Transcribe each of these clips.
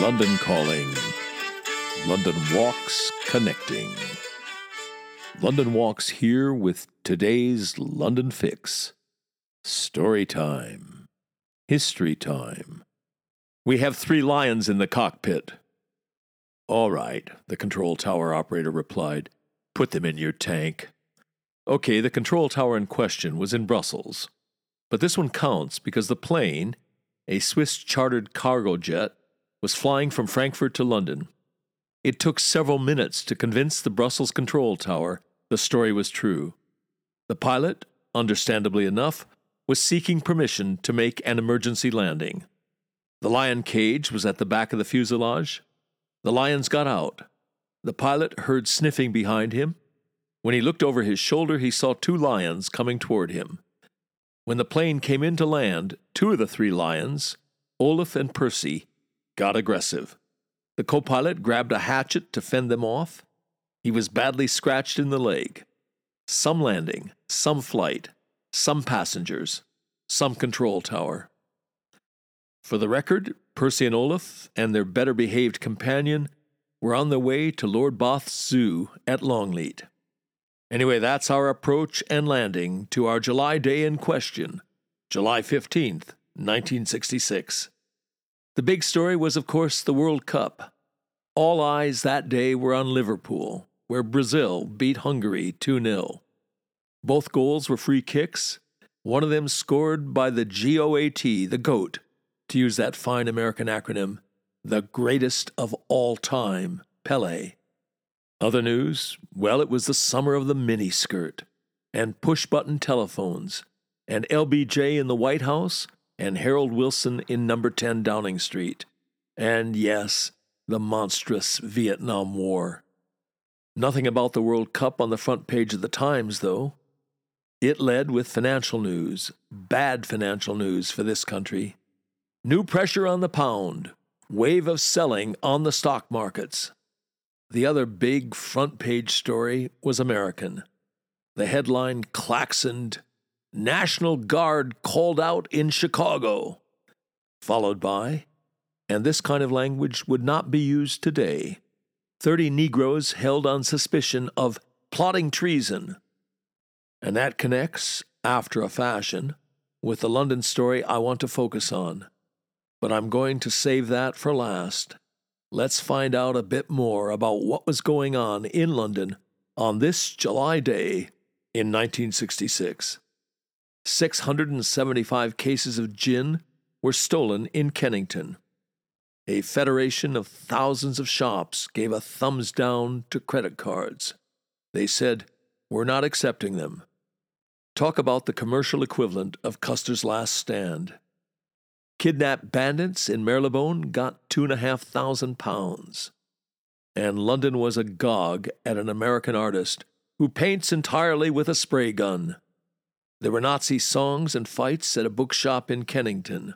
London Calling. London Walks Connecting. London Walks here with today's London Fix. Story time. History time. We have three lions in the cockpit. All right, the control tower operator replied. Put them in your tank. Okay, the control tower in question was in Brussels. But this one counts because the plane, a Swiss chartered cargo jet, was flying from Frankfurt to London. It took several minutes to convince the Brussels control tower the story was true. The pilot, understandably enough, was seeking permission to make an emergency landing. The lion cage was at the back of the fuselage. The lions got out. The pilot heard sniffing behind him. When he looked over his shoulder, he saw two lions coming toward him. When the plane came in to land, two of the three lions, Olaf and Percy, got aggressive. The co pilot grabbed a hatchet to fend them off. He was badly scratched in the leg. Some landing, some flight, some passengers, some control tower. For the record, Percy and Olaf and their better behaved companion were on their way to Lord Bath's zoo at Longleat. Anyway, that's our approach and landing to our July day in question, July 15th, 1966. The big story was, of course, the World Cup. All eyes that day were on Liverpool, where Brazil beat Hungary 2 0. Both goals were free kicks, one of them scored by the GOAT, the GOAT, to use that fine American acronym, the greatest of all time, Pele. Other news? Well, it was the summer of the miniskirt, and push button telephones, and LBJ in the White House, and Harold Wilson in number 10 Downing Street, and yes, the monstrous Vietnam War. Nothing about the World Cup on the front page of the Times, though. It led with financial news, bad financial news for this country. New pressure on the pound, wave of selling on the stock markets. The other big front page story was American. The headline claxoned National Guard called out in Chicago, followed by, and this kind of language would not be used today 30 Negroes held on suspicion of plotting treason. And that connects, after a fashion, with the London story I want to focus on. But I'm going to save that for last. Let's find out a bit more about what was going on in London on this July day in 1966. 675 cases of gin were stolen in Kennington. A federation of thousands of shops gave a thumbs down to credit cards. They said, We're not accepting them. Talk about the commercial equivalent of Custer's last stand. Kidnapped bandits in Marylebone got two and a half thousand pounds. And London was agog at an American artist who paints entirely with a spray gun. There were Nazi songs and fights at a bookshop in Kennington.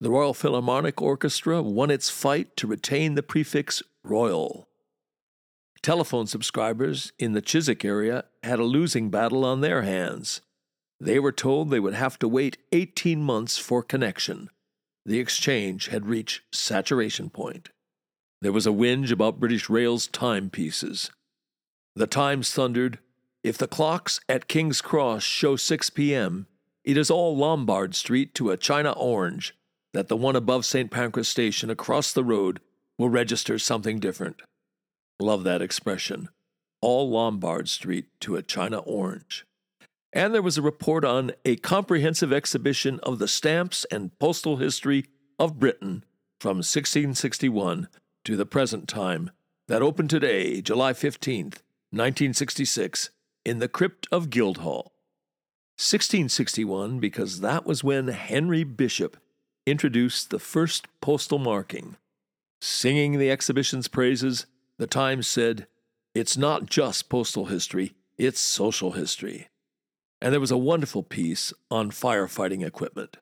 The Royal Philharmonic Orchestra won its fight to retain the prefix Royal. Telephone subscribers in the Chiswick area had a losing battle on their hands. They were told they would have to wait 18 months for connection. The exchange had reached saturation point. There was a whinge about British Rail's timepieces. The Times thundered If the clocks at King's Cross show 6 p.m., it is all Lombard Street to a China Orange that the one above St. Pancras Station across the road will register something different. Love that expression. All Lombard Street to a China Orange. And there was a report on a comprehensive exhibition of the stamps and postal history of Britain from 1661 to the present time that opened today, July 15th, 1966, in the crypt of Guildhall. 1661 because that was when Henry Bishop introduced the first postal marking. Singing the exhibition's praises, the Times said, It's not just postal history, it's social history. And there was a wonderful piece on firefighting equipment,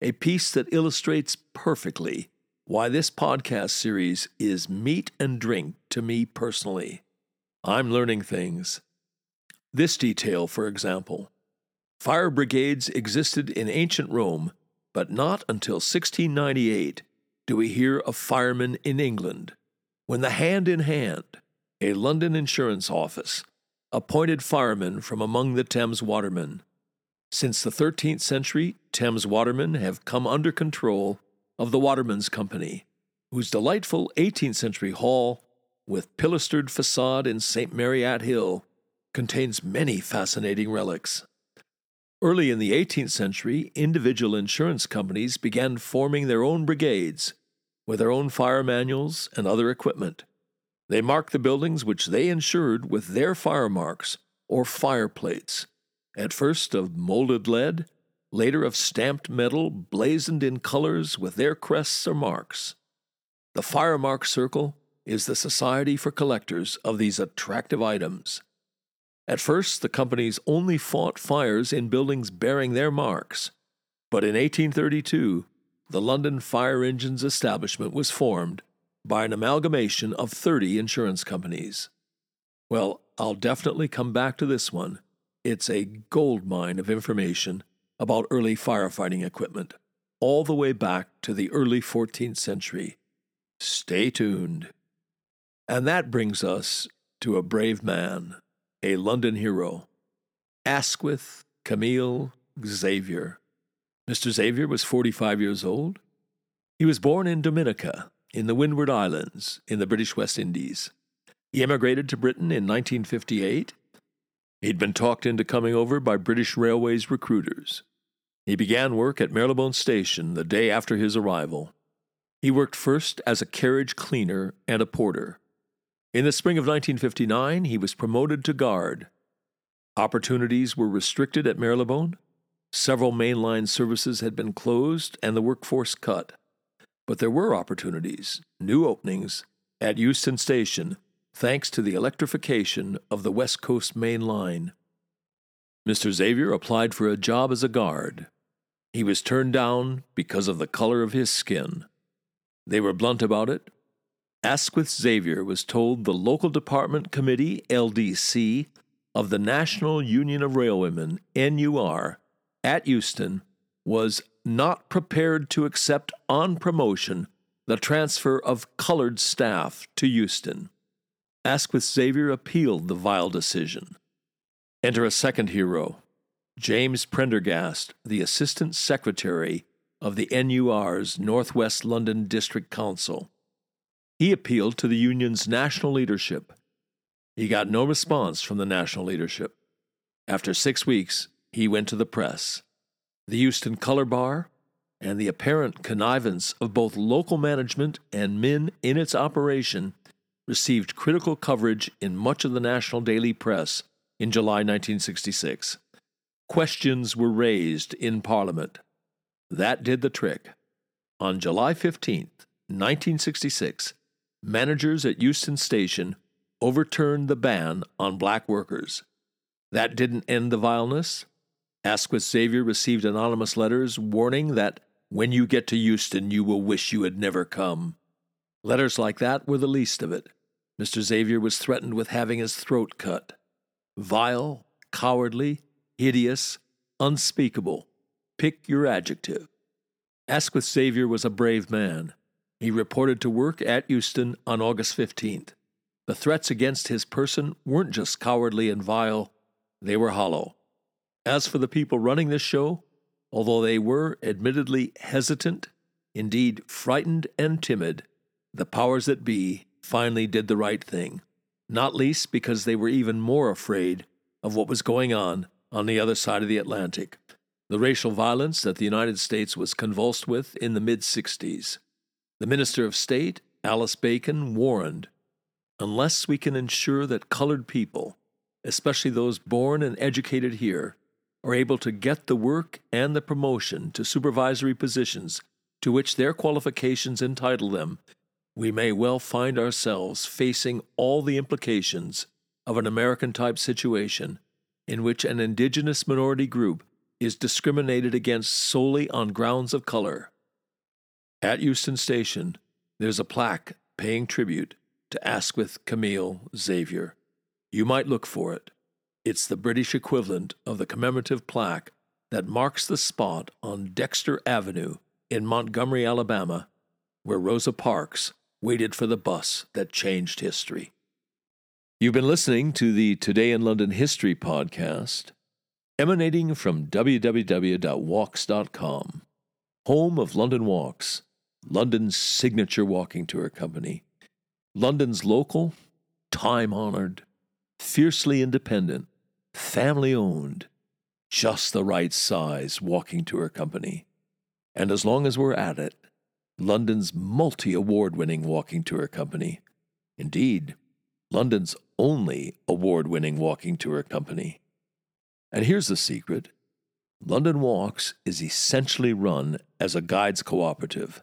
a piece that illustrates perfectly why this podcast series is meat and drink to me personally. I'm learning things. This detail, for example fire brigades existed in ancient Rome but not until 1698 do we hear of firemen in England when the hand in hand, a London insurance office, appointed firemen from among the Thames watermen. Since the 13th century, Thames watermen have come under control of the Watermen's Company, whose delightful 18th century hall, with pilastered facade in St. Mary at Hill, contains many fascinating relics. Early in the 18th century, individual insurance companies began forming their own brigades with their own fire manuals and other equipment. They marked the buildings which they insured with their fire marks or fire plates, at first of molded lead, later of stamped metal blazoned in colors with their crests or marks. The Fire Mark Circle is the society for collectors of these attractive items. At first, the companies only fought fires in buildings bearing their marks, but in 1832, the London Fire Engines Establishment was formed by an amalgamation of 30 insurance companies. Well, I'll definitely come back to this one. It's a gold mine of information about early firefighting equipment, all the way back to the early 14th century. Stay tuned. And that brings us to a brave man, a London hero, Asquith Camille Xavier. Mr. Xavier was 45 years old. He was born in Dominica, in the Windward Islands, in the British West Indies. He emigrated to Britain in 1958. He'd been talked into coming over by British Railways recruiters. He began work at Marylebone Station the day after his arrival. He worked first as a carriage cleaner and a porter. In the spring of 1959, he was promoted to guard. Opportunities were restricted at Marylebone. Several mainline services had been closed and the workforce cut. But there were opportunities, new openings, at Euston Station, thanks to the electrification of the West Coast Main Line. Mr. Xavier applied for a job as a guard. He was turned down because of the color of his skin. They were blunt about it. Asquith Xavier was told the local department committee, LDC, of the National Union of Railwaymen, NUR, at Euston was not prepared to accept on promotion the transfer of colored staff to Euston. Asquith Xavier appealed the vile decision. Enter a second hero, James Prendergast, the Assistant Secretary of the NUR's Northwest London District Council. He appealed to the union's national leadership. He got no response from the national leadership. After six weeks, he went to the press the Euston Color Bar, and the apparent connivance of both local management and men in its operation received critical coverage in much of the national daily press in July 1966. Questions were raised in Parliament. That did the trick. On July 15, 1966, managers at Euston Station overturned the ban on black workers. That didn't end the vileness. Asquith Xavier received anonymous letters warning that when you get to Euston, you will wish you had never come. Letters like that were the least of it. Mr. Xavier was threatened with having his throat cut. Vile, cowardly, hideous, unspeakable. Pick your adjective. Asquith Xavier was a brave man. He reported to work at Euston on August 15th. The threats against his person weren't just cowardly and vile, they were hollow. As for the people running this show, although they were admittedly hesitant, indeed frightened and timid, the powers that be finally did the right thing, not least because they were even more afraid of what was going on on the other side of the Atlantic, the racial violence that the United States was convulsed with in the mid 60s. The Minister of State, Alice Bacon, warned unless we can ensure that colored people, especially those born and educated here, are able to get the work and the promotion to supervisory positions to which their qualifications entitle them, we may well find ourselves facing all the implications of an American type situation in which an indigenous minority group is discriminated against solely on grounds of color. At Euston Station, there's a plaque paying tribute to Asquith Camille Xavier. You might look for it. It's the British equivalent of the commemorative plaque that marks the spot on Dexter Avenue in Montgomery, Alabama, where Rosa Parks waited for the bus that changed history. You've been listening to the Today in London History podcast, emanating from www.walks.com, home of London Walks, London's signature walking tour company, London's local, time honored, fiercely independent, family owned, just the right size walking tour company. And as long as we're at it, London's multi award winning walking tour company. Indeed, London's only award winning walking tour company. And here's the secret London Walks is essentially run as a guides cooperative.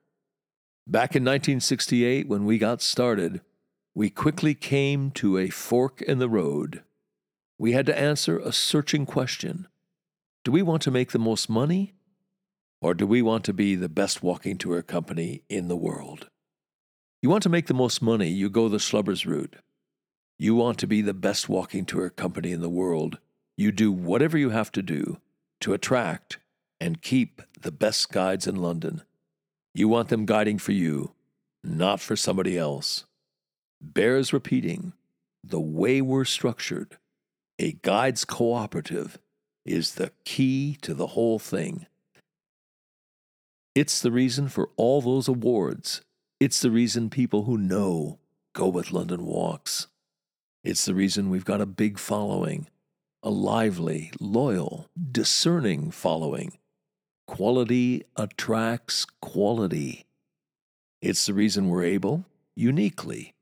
Back in 1968, when we got started, we quickly came to a fork in the road. We had to answer a searching question Do we want to make the most money? Or do we want to be the best walking tour company in the world? You want to make the most money, you go the Schlubbers route. You want to be the best walking tour company in the world. You do whatever you have to do to attract and keep the best guides in London. You want them guiding for you, not for somebody else. Bears repeating the way we're structured, a guides cooperative, is the key to the whole thing. It's the reason for all those awards. It's the reason people who know go with London Walks. It's the reason we've got a big following, a lively, loyal, discerning following. Quality attracts quality. It's the reason we're able, uniquely,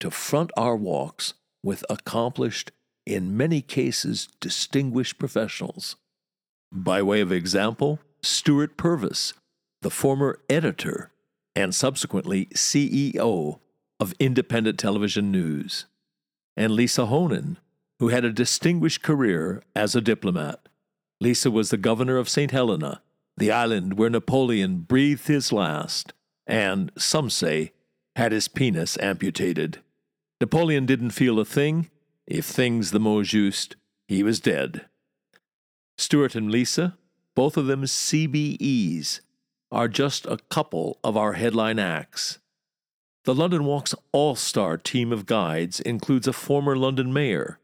to front our walks with accomplished, in many cases, distinguished professionals. By way of example, Stuart Purvis, the former editor and subsequently CEO of Independent Television News and Lisa Honan, who had a distinguished career as a diplomat. Lisa was the governor of St. Helena, the island where Napoleon breathed his last, and, some say, had his penis amputated. Napoleon didn't feel a thing. If things the mot juste, he was dead. Stuart and Lisa, both of them CBEs, are just a couple of our headline acts. The London Walk's all star team of guides includes a former London mayor.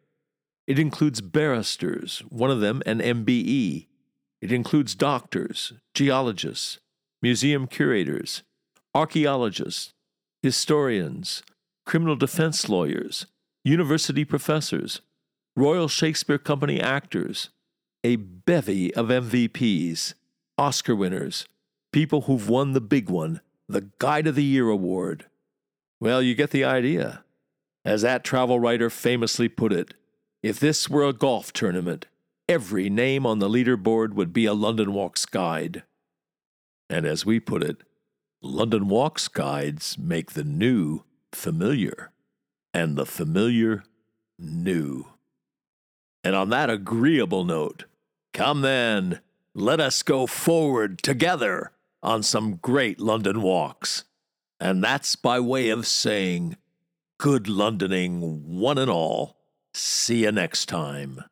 It includes barristers, one of them an MBE. It includes doctors, geologists, museum curators, archaeologists, historians, criminal defense lawyers, university professors, Royal Shakespeare Company actors, a bevy of MVPs, Oscar winners, people who've won the big one, the Guide of the Year award. Well, you get the idea. As that travel writer famously put it, if this were a golf tournament, every name on the leaderboard would be a London Walks guide. And as we put it, London Walks guides make the new familiar, and the familiar new. And on that agreeable note, come then, let us go forward together on some great London walks. And that's by way of saying, good Londoning, one and all. See you next time.